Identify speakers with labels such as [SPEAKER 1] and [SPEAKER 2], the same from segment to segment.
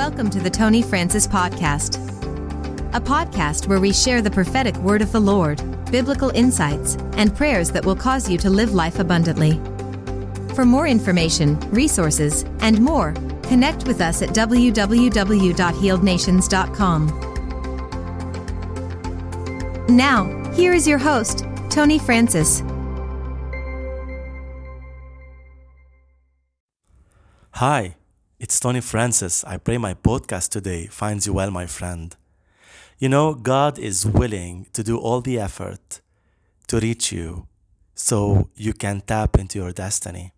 [SPEAKER 1] Welcome to the Tony Francis Podcast, a podcast where we share the prophetic word of the Lord, biblical insights, and prayers that will cause you to live life abundantly. For more information, resources, and more, connect with us at www.healednations.com. Now, here is your host, Tony Francis.
[SPEAKER 2] Hi, it's Tony Francis. I pray my podcast today finds you well, my friend. You know, God is willing to do all the effort to reach you so you can tap into your destiny.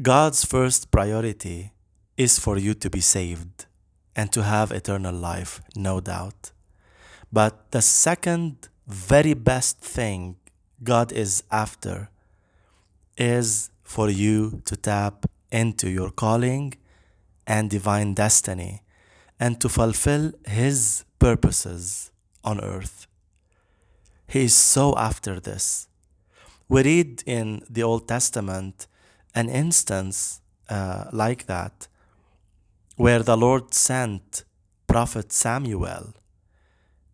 [SPEAKER 2] God's first priority is for you to be saved and to have eternal life, no doubt. But the second very best thing God is after is for you to tap into your calling and divine destiny and to fulfill His purposes on earth. He is so after this. We read in the Old Testament an instance uh, like that where the Lord sent Prophet Samuel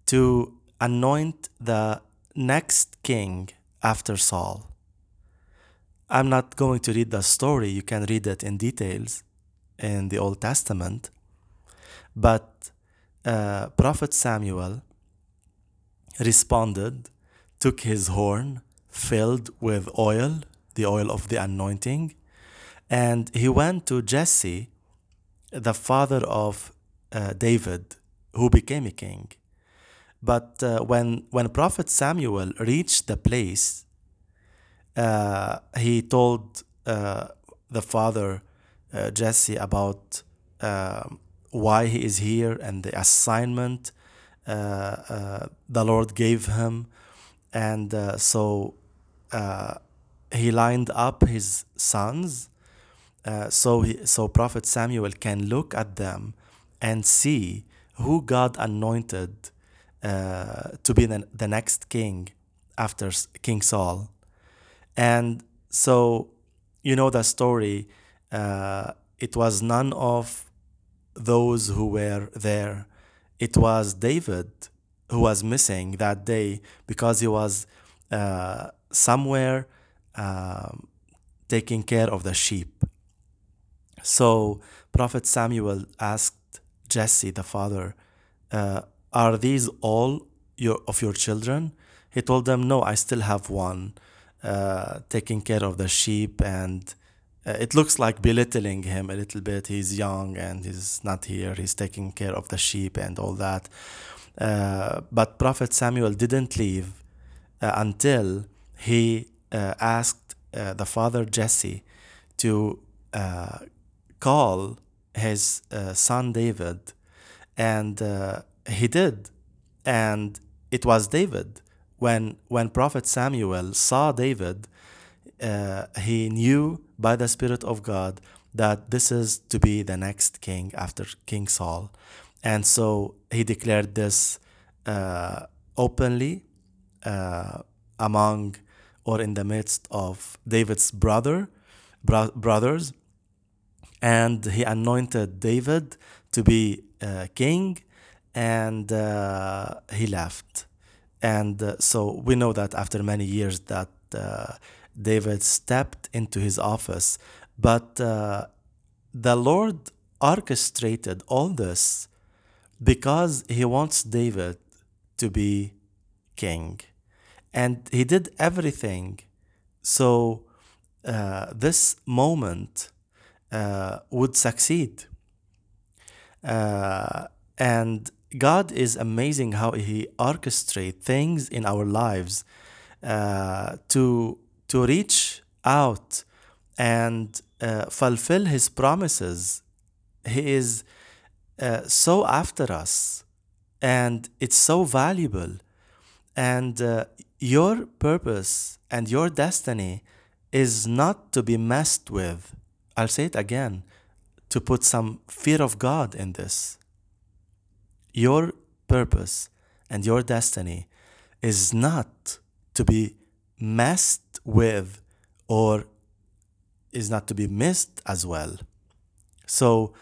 [SPEAKER 2] to anoint the next king after Saul. I'm not going to read the story, you can read it in details in the Old Testament. But uh, Prophet Samuel responded, took his horn filled with oil, the oil of the anointing, and he went to Jesse, the father of uh, David, who became a king. But uh, when, when Prophet Samuel reached the place uh, he told uh, the father uh, Jesse about um, why he is here and the assignment uh, uh, the Lord gave him, and so he lined up his sons. so he, so Prophet Samuel can look at them and see who God anointed to be the, the next king after King Saul. And so, you know the story. Uh, it was none of those who were there. It was David who was missing that day because he was uh, somewhere um, taking care of the sheep. So Prophet Samuel asked Jesse, the father, uh, "Are these all your of your children?" He told them, "No, I still have one." Uh, taking care of the sheep and uh, it looks like belittling him a little bit. He's young and he's not here. He's taking care of the sheep and all that. Uh, but prophet samuel didn't leave uh, until he uh, asked the father jesse to call his son david. And he did. And it was david when when prophet Samuel saw David, uh, he knew by the Spirit of God that this is to be the next king after King Saul, and so he declared this uh, openly uh, among or in the midst of David's brother bro- brothers, and he anointed David to be uh, king, and uh, he left and uh, so we know that after many years that uh, David stepped into his office, but uh, the Lord orchestrated all this because he wants David to be king. And he did everything so uh, this moment uh, would succeed. Uh, and God is amazing how He orchestrates things in our lives uh, to to reach out and uh, fulfill His promises. He is uh, so after us, and it's so valuable. And uh, your purpose and your destiny is not to be messed with. I'll say it again to put some fear of God in this your purpose and your destiny is not to be messed with or is not to be missed as well. So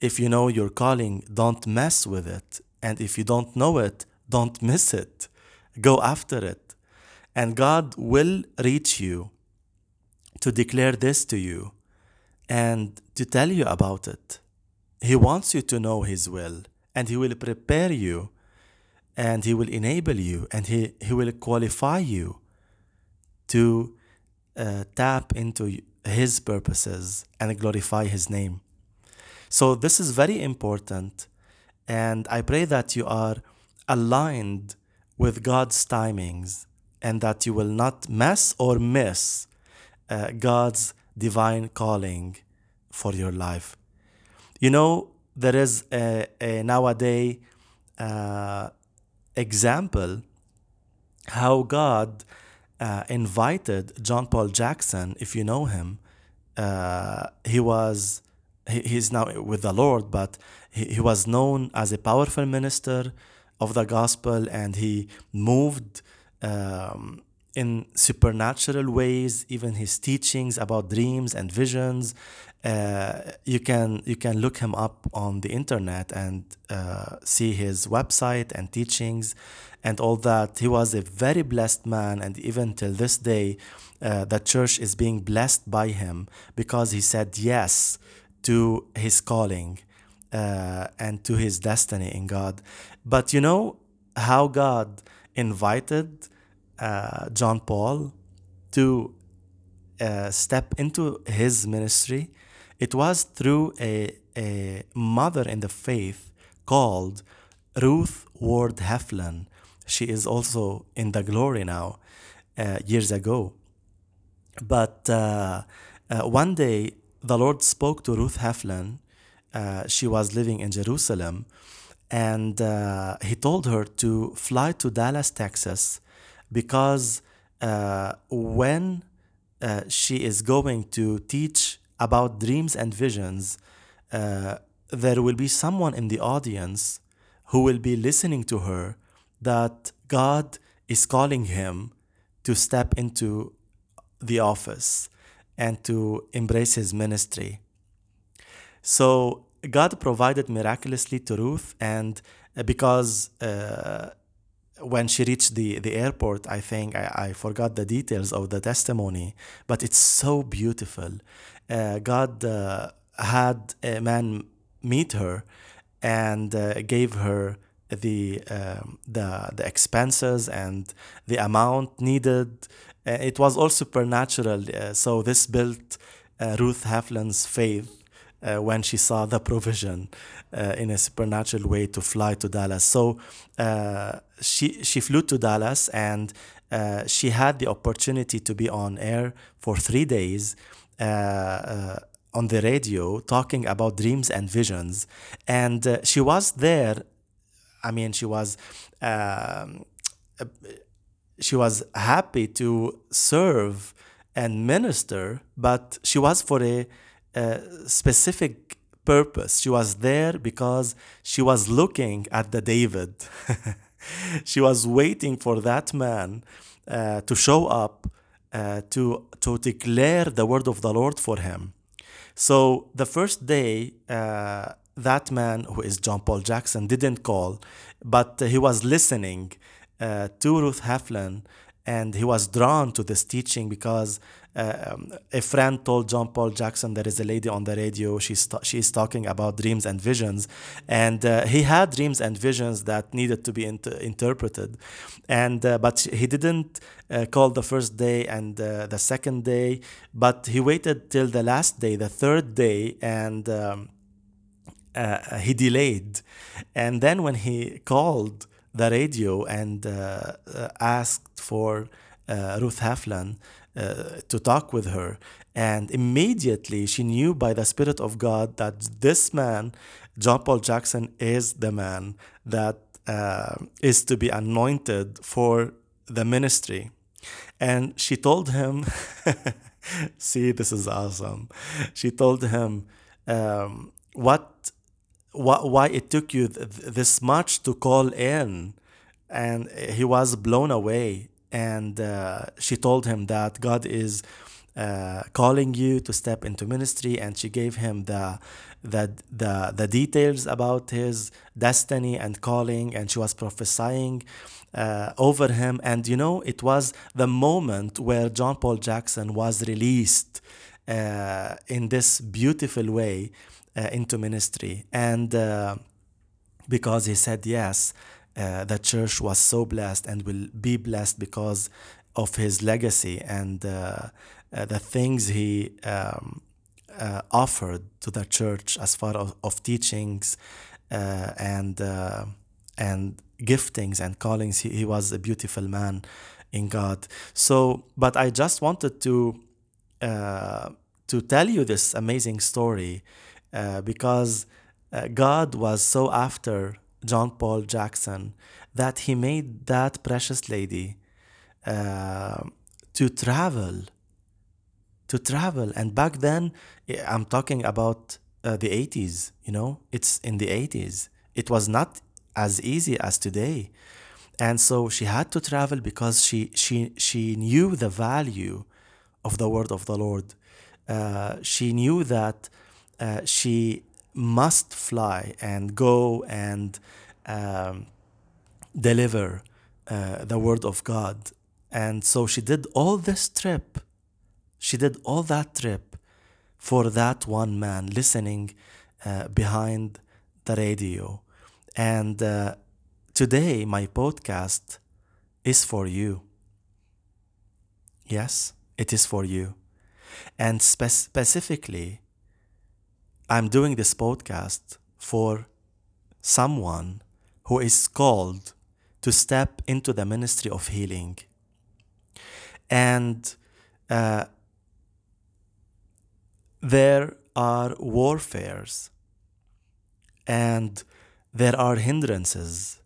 [SPEAKER 2] if you know your calling, don't mess with it. And if you don't know it, don't miss it. Go after it. And God will reach you to declare this to you and to tell you about it. He wants you to know His will, and He will prepare you, and He will enable you, and He, he will qualify you to uh, tap into His purposes and glorify His name. So, this is very important, and I pray that you are aligned with God's timings and that you will not mess or miss uh, God's divine calling for your life. You know, there is a, a nowadays uh, example how God uh, invited John Paul Jackson, if you know him. Uh, he was he, he's now with the Lord, but he, he was known as a powerful minister of the gospel, and he moved um, in supernatural ways. Even his teachings about dreams and visions, uh, you can you can look him up on the internet and uh, see his website and teachings and all that. He was a very blessed man, and even till this day, uh, the church is being blessed by him because he said yes to his calling uh, and to his destiny in God. But you know how God invited uh, John Paul to uh, step into his ministry? It was through a, a mother in the faith called Ruth Ward Heflin. She is also in the glory now, uh, years ago. But uh, uh, one day, the Lord spoke to Ruth Heflin. Uh, she was living in Jerusalem, and He told her to fly to Dallas, Texas, because uh, when uh, she is going to teach about dreams and visions, uh, there will be someone in the audience who will be listening to her that God is calling him to step into the office and to embrace his ministry. So God provided miraculously to Ruth, and uh, because uh, when she reached the, the airport, I think I, I forgot the details of the testimony, but it's so beautiful. Uh, God uh, had a man meet her and uh, gave her the, um, the the expenses and the amount needed. Uh, it was all supernatural. Uh, so this built uh, Ruth Heflin's faith uh, when she saw the provision uh, in a supernatural way to fly to Dallas. So uh, she she flew to Dallas and uh, she had the opportunity to be on air for three days. Uh, uh, on the radio, talking about dreams and visions, and she was there. I mean, she was um, she was happy to serve and minister, but she was for a a specific purpose. She was there because she was looking at the David. she was waiting for that man uh, to show up uh, to to declare the word of the Lord for him. So the first day, uh, that man who is John Paul Jackson didn't call, but he was listening uh, to Ruth Heflin, and he was drawn to this teaching because uh, a friend told John Paul Jackson there is a lady on the radio. She's she's talking about dreams and visions, and uh, he had dreams and visions that needed to be inter- interpreted, and uh, but he didn't uh, call the first day and uh, the second day, but he waited till the last day, the third day, and. Um, uh, he delayed, and then when he called the radio and asked for Ruth Heflin, uh, to talk with her. And immediately she knew by the Spirit of God that this man, John Paul Jackson, is the man that uh, is to be anointed for the ministry. And she told him, see, this is awesome. She told him um, what, what, why it took you th- this much to call in. And he was blown away and uh, she told him that God is uh, calling you to step into ministry and she gave him the the the, the details about his destiny and calling and she was prophesying uh, over him and you know it was the moment where John Paul Jackson was released uh, in this beautiful way into ministry and uh, because he said yes uh, the church was so blessed and will be blessed because of his legacy and uh, uh, the things he um, uh, offered to the church as far as of teachings uh, and uh, and giftings and callings. He, he was a beautiful man in God. So, but I just wanted to uh, to tell you this amazing story uh, because uh, God was so after John Paul Jackson that he made that precious lady uh, to travel to travel. And back then eh, i'm talking about uh, the 80s you know? It's in the 80s it was not as easy as today. And so she had to travel because she she she knew the value of the word of the lord. Uh, she knew that uh, she must fly and go and um, deliver uh, the word of god and so she did all this trip she did all that trip for that one man listening uh, behind the radio. And uh, today, my podcast is for you. Yes, it is for you. And spe- specifically, I'm doing this podcast for someone who is called to step into the ministry of healing. And uh, there are warfares and there are hindrances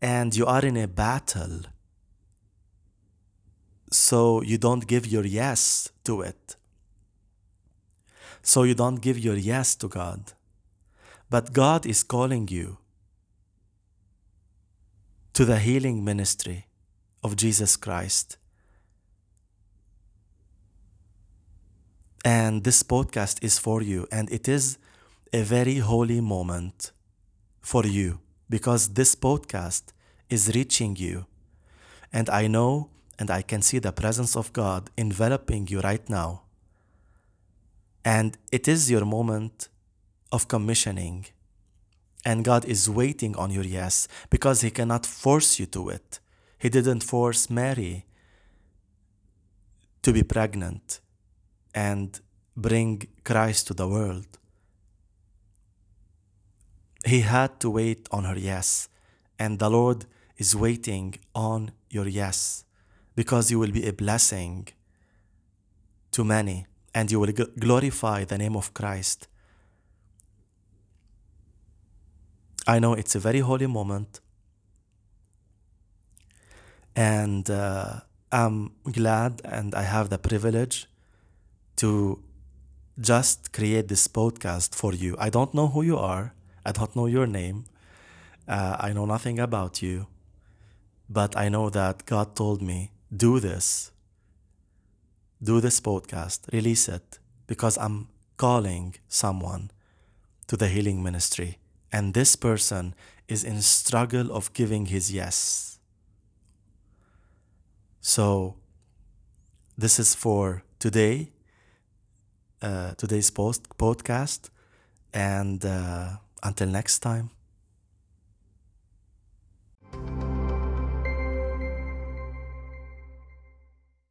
[SPEAKER 2] and you are in a battle so you don't give your yes to it so you don't give your yes to God but God is calling you to the healing ministry of Jesus Christ And this podcast is for you. And it is a very holy moment for you because this podcast is reaching you. And I know and I can see the presence of God enveloping you right now. And it is your moment of commissioning. And God is waiting on your yes because He cannot force you to it. He didn't force Mary to be pregnant and bring Christ to the world. He had to wait on her yes, and the Lord is waiting on your yes because you will be a blessing to many and you will glorify the name of Christ. I know it's a very holy moment, and uh, I'm glad and I have the privilege to just create this podcast for you. I don't know who you are, I don't know your name, uh, I know nothing about you, but I know that God told me, do this. Do this podcast, release it, because I'm calling someone to the healing ministry. And this person is in struggle of giving his yes. So this is for today uh, today's post podcast. And uh, until next time.